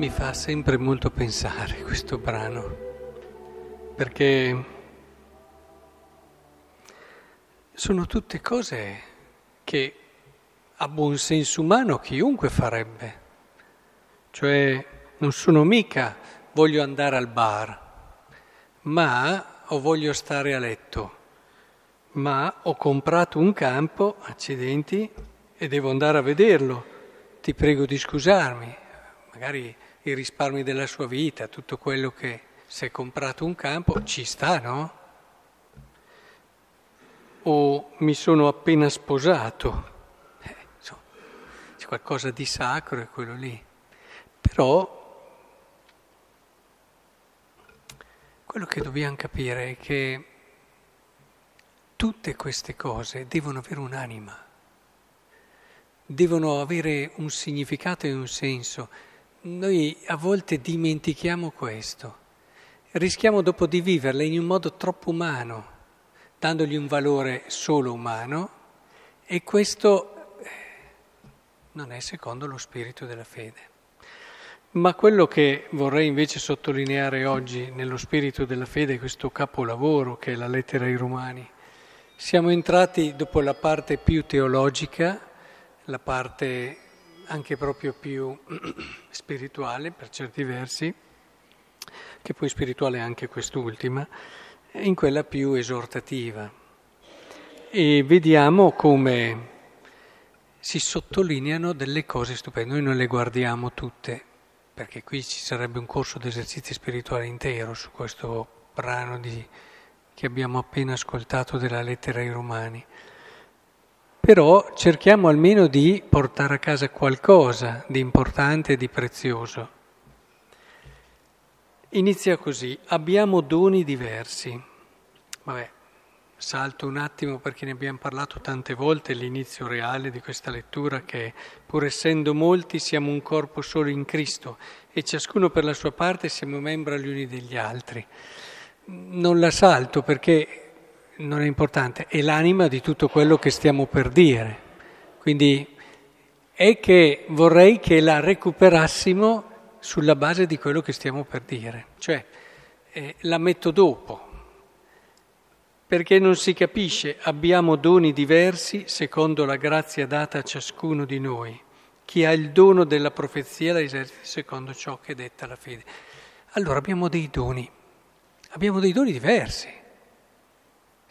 Mi fa sempre molto pensare questo brano, perché sono tutte cose che a buon senso umano chiunque farebbe. Cioè non sono mica voglio andare al bar, ma o voglio stare a letto, ma ho comprato un campo, accidenti, e devo andare a vederlo. Ti prego di scusarmi, magari i risparmi della sua vita, tutto quello che si è comprato un campo, ci sta, no? O mi sono appena sposato, eh, insomma, c'è qualcosa di sacro, è quello lì. Però quello che dobbiamo capire è che tutte queste cose devono avere un'anima, devono avere un significato e un senso. Noi a volte dimentichiamo questo, rischiamo dopo di viverle in un modo troppo umano, dandogli un valore solo umano e questo eh, non è secondo lo spirito della fede. Ma quello che vorrei invece sottolineare oggi nello spirito della fede è questo capolavoro che è la lettera ai Romani. Siamo entrati dopo la parte più teologica, la parte anche proprio più spirituale per certi versi, che poi spirituale è anche quest'ultima, in quella più esortativa. E vediamo come si sottolineano delle cose stupende, noi non le guardiamo tutte, perché qui ci sarebbe un corso di esercizi spirituali intero su questo brano di, che abbiamo appena ascoltato della lettera ai Romani però cerchiamo almeno di portare a casa qualcosa di importante e di prezioso. Inizia così, abbiamo doni diversi. Vabbè, salto un attimo perché ne abbiamo parlato tante volte, l'inizio reale di questa lettura che pur essendo molti siamo un corpo solo in Cristo e ciascuno per la sua parte siamo membri gli uni degli altri. Non la salto perché non è importante, è l'anima di tutto quello che stiamo per dire. Quindi è che vorrei che la recuperassimo sulla base di quello che stiamo per dire, cioè eh, la metto dopo, perché non si capisce, abbiamo doni diversi secondo la grazia data a ciascuno di noi. Chi ha il dono della profezia la esercita secondo ciò che è detta la fede. Allora abbiamo dei doni, abbiamo dei doni diversi.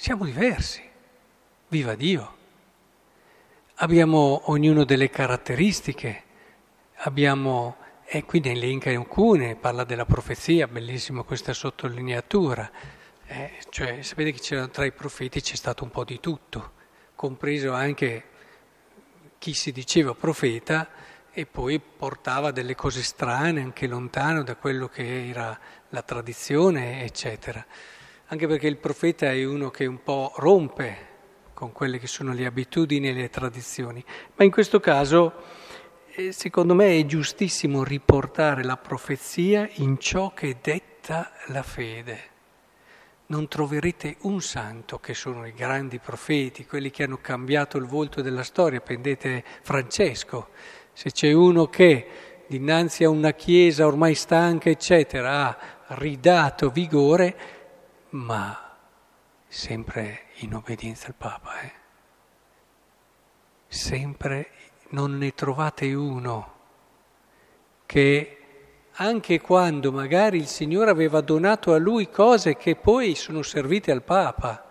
Siamo diversi, viva Dio. Abbiamo ognuno delle caratteristiche, abbiamo, e qui ne elenca alcune, parla della profezia, bellissima questa sottolineatura, eh, cioè sapete che tra i profeti c'è stato un po' di tutto, compreso anche chi si diceva profeta e poi portava delle cose strane, anche lontano da quello che era la tradizione, eccetera anche perché il profeta è uno che un po' rompe con quelle che sono le abitudini e le tradizioni, ma in questo caso eh, secondo me è giustissimo riportare la profezia in ciò che detta la fede. Non troverete un santo che sono i grandi profeti, quelli che hanno cambiato il volto della storia, prendete Francesco, se c'è uno che dinanzi a una chiesa ormai stanca, eccetera, ha ridato vigore, ma sempre in obbedienza al Papa. Eh? Sempre non ne trovate uno che anche quando magari il Signore aveva donato a lui cose che poi sono servite al Papa,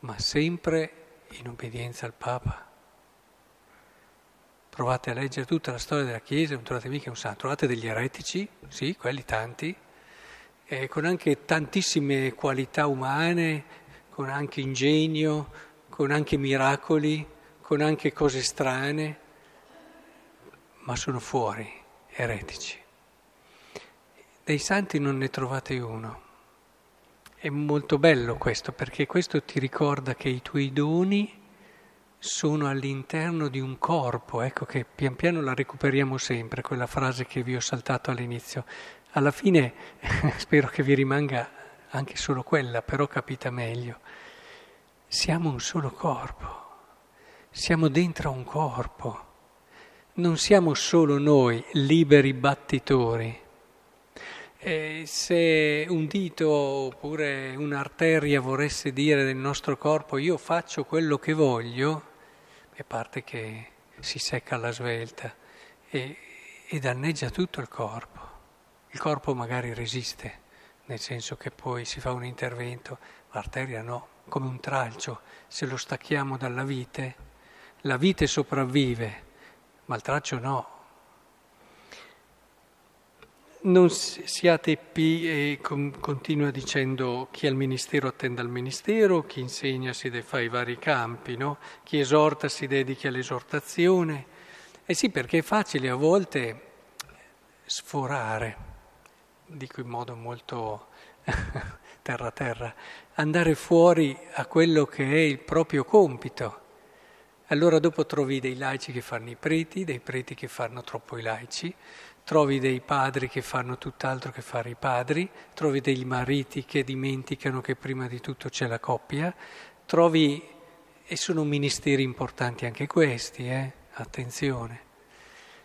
ma sempre in obbedienza al Papa. Provate a leggere tutta la storia della Chiesa, non trovate mica un santo, trovate degli eretici, sì, quelli tanti, eh, con anche tantissime qualità umane, con anche ingegno, con anche miracoli, con anche cose strane, ma sono fuori, eretici. Dei santi non ne trovate uno. È molto bello questo, perché questo ti ricorda che i tuoi doni sono all'interno di un corpo, ecco che pian piano la recuperiamo sempre, quella frase che vi ho saltato all'inizio. Alla fine spero che vi rimanga anche solo quella, però capita meglio. Siamo un solo corpo, siamo dentro un corpo. non siamo solo noi liberi battitori. E se un dito oppure un'arteria voresse dire del nostro corpo io faccio quello che voglio, a parte che si secca alla svelta e, e danneggia tutto il corpo. Il corpo magari resiste, nel senso che poi si fa un intervento, l'arteria no, come un tralcio, se lo stacchiamo dalla vite, la vite sopravvive, ma il traccio no. Non siate pi e continua dicendo chi ha il ministero attenda al ministero, chi insegna si fa i vari campi, no? chi esorta si dedichi all'esortazione. Eh sì, perché è facile a volte sforare, dico in modo molto terra terra, andare fuori a quello che è il proprio compito. Allora dopo trovi dei laici che fanno i preti, dei preti che fanno troppo i laici, trovi dei padri che fanno tutt'altro che fare i padri, trovi dei mariti che dimenticano che prima di tutto c'è la coppia, trovi, e sono ministeri importanti anche questi, eh? attenzione.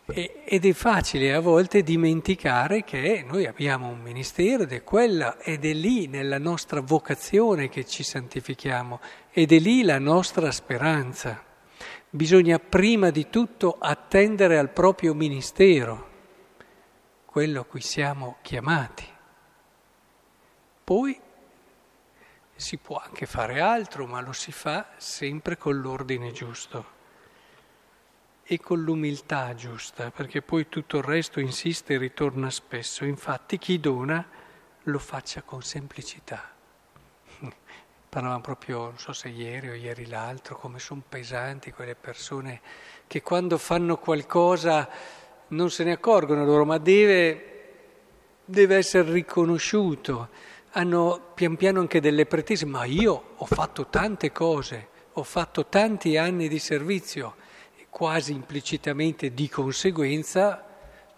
Ed è facile a volte dimenticare che noi abbiamo un ministero ed è quella, ed è lì nella nostra vocazione che ci santifichiamo, ed è lì la nostra speranza. Bisogna prima di tutto attendere al proprio ministero, quello a cui siamo chiamati. Poi si può anche fare altro, ma lo si fa sempre con l'ordine giusto e con l'umiltà giusta, perché poi tutto il resto insiste e ritorna spesso. Infatti chi dona lo faccia con semplicità. Parlavamo proprio, non so se ieri o ieri l'altro, come sono pesanti quelle persone che quando fanno qualcosa non se ne accorgono loro, ma deve, deve essere riconosciuto. Hanno pian piano anche delle pretese, ma io ho fatto tante cose, ho fatto tanti anni di servizio, quasi implicitamente di conseguenza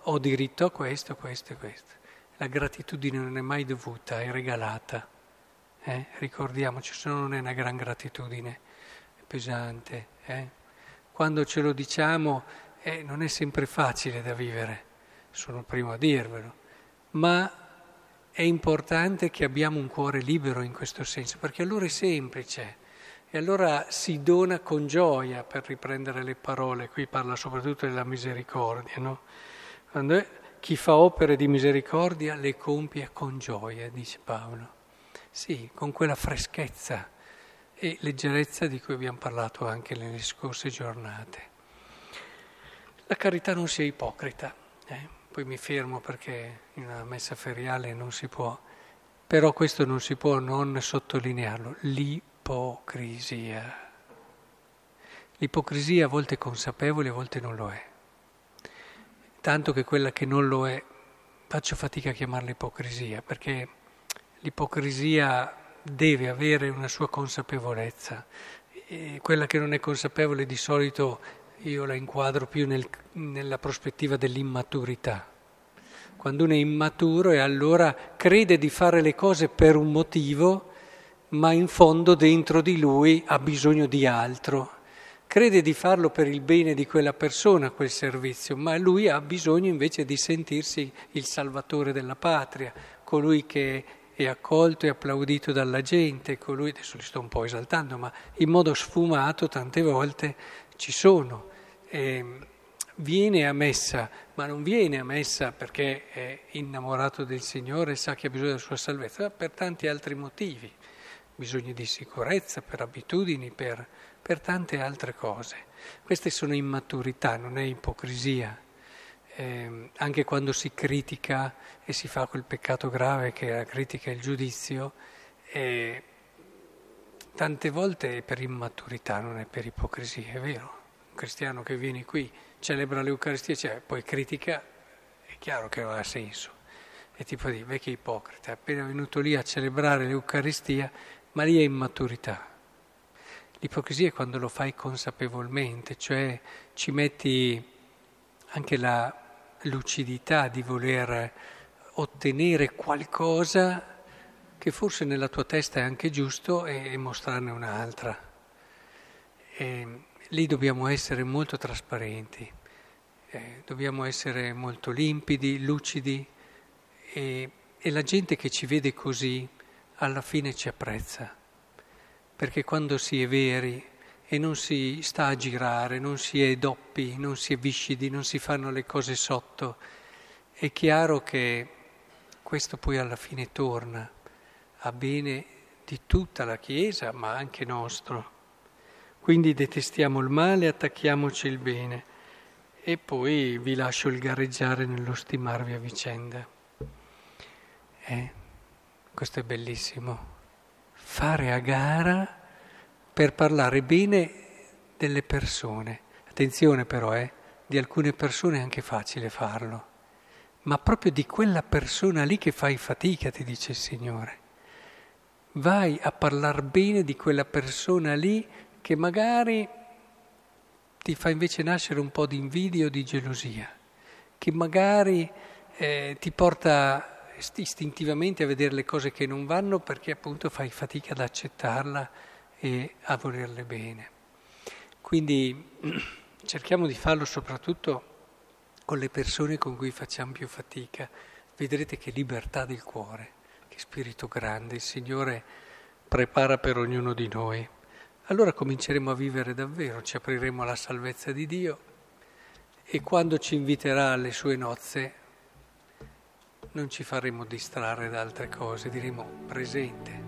ho diritto a questo, questo e questo. La gratitudine non è mai dovuta, è regalata. Eh? Ricordiamoci, se no non è una gran gratitudine, è pesante. Eh? Quando ce lo diciamo eh, non è sempre facile da vivere, sono il primo a dirvelo, ma è importante che abbiamo un cuore libero in questo senso, perché allora è semplice e allora si dona con gioia, per riprendere le parole, qui parla soprattutto della misericordia, no? Quando chi fa opere di misericordia le compie con gioia, dice Paolo. Sì, con quella freschezza e leggerezza di cui abbiamo parlato anche nelle scorse giornate. La carità non sia ipocrita, eh? poi mi fermo perché in una messa feriale non si può, però questo non si può non sottolinearlo, l'ipocrisia. L'ipocrisia a volte è consapevole, a volte non lo è. Tanto che quella che non lo è, faccio fatica a chiamarla ipocrisia, perché L'ipocrisia deve avere una sua consapevolezza. E quella che non è consapevole di solito io la inquadro più nel, nella prospettiva dell'immaturità. Quando uno è immaturo e allora crede di fare le cose per un motivo, ma in fondo dentro di lui ha bisogno di altro. Crede di farlo per il bene di quella persona, quel servizio, ma lui ha bisogno invece di sentirsi il salvatore della patria, colui che è accolto e applaudito dalla gente, colui, adesso li sto un po' esaltando, ma in modo sfumato tante volte ci sono. E viene a messa, ma non viene a messa perché è innamorato del Signore e sa che ha bisogno della sua salvezza, ma per tanti altri motivi, bisogni di sicurezza, per abitudini, per, per tante altre cose. Queste sono immaturità, non è ipocrisia eh, anche quando si critica e si fa quel peccato grave che è la critica e il giudizio, eh, tante volte è per immaturità, non è per ipocrisia, è vero. Un cristiano che viene qui, celebra l'Eucaristia, cioè, poi critica, è chiaro che non ha senso. È tipo di vecchio ipocrita, appena venuto lì a celebrare l'Eucaristia, ma lì è immaturità. L'ipocrisia è quando lo fai consapevolmente, cioè ci metti anche la lucidità di voler ottenere qualcosa che forse nella tua testa è anche giusto e, mostrarne un'altra. E lì dobbiamo essere molto trasparenti. eh, dobbiamo essere molto limpidi, lucidi e, e la gente che ci vede così alla fine ci apprezza, perché quando si è veri e non si sta a girare, non si è doppi, non si è viscidi, non si fanno le cose sotto, è chiaro che questo poi alla fine torna a bene di tutta la Chiesa, ma anche nostro. Quindi detestiamo il male, attacchiamoci il bene e poi vi lascio il gareggiare nello stimarvi a vicenda. Eh, questo è bellissimo. Fare a gara per parlare bene delle persone. Attenzione però, eh, di alcune persone è anche facile farlo, ma proprio di quella persona lì che fai fatica, ti dice il Signore. Vai a parlare bene di quella persona lì che magari ti fa invece nascere un po' di invidia o di gelosia, che magari eh, ti porta istintivamente a vedere le cose che non vanno perché appunto fai fatica ad accettarla e a volerle bene. Quindi cerchiamo di farlo soprattutto con le persone con cui facciamo più fatica. Vedrete che libertà del cuore, che spirito grande il Signore prepara per ognuno di noi. Allora cominceremo a vivere davvero, ci apriremo alla salvezza di Dio e quando ci inviterà alle sue nozze non ci faremo distrarre da altre cose, diremo presente.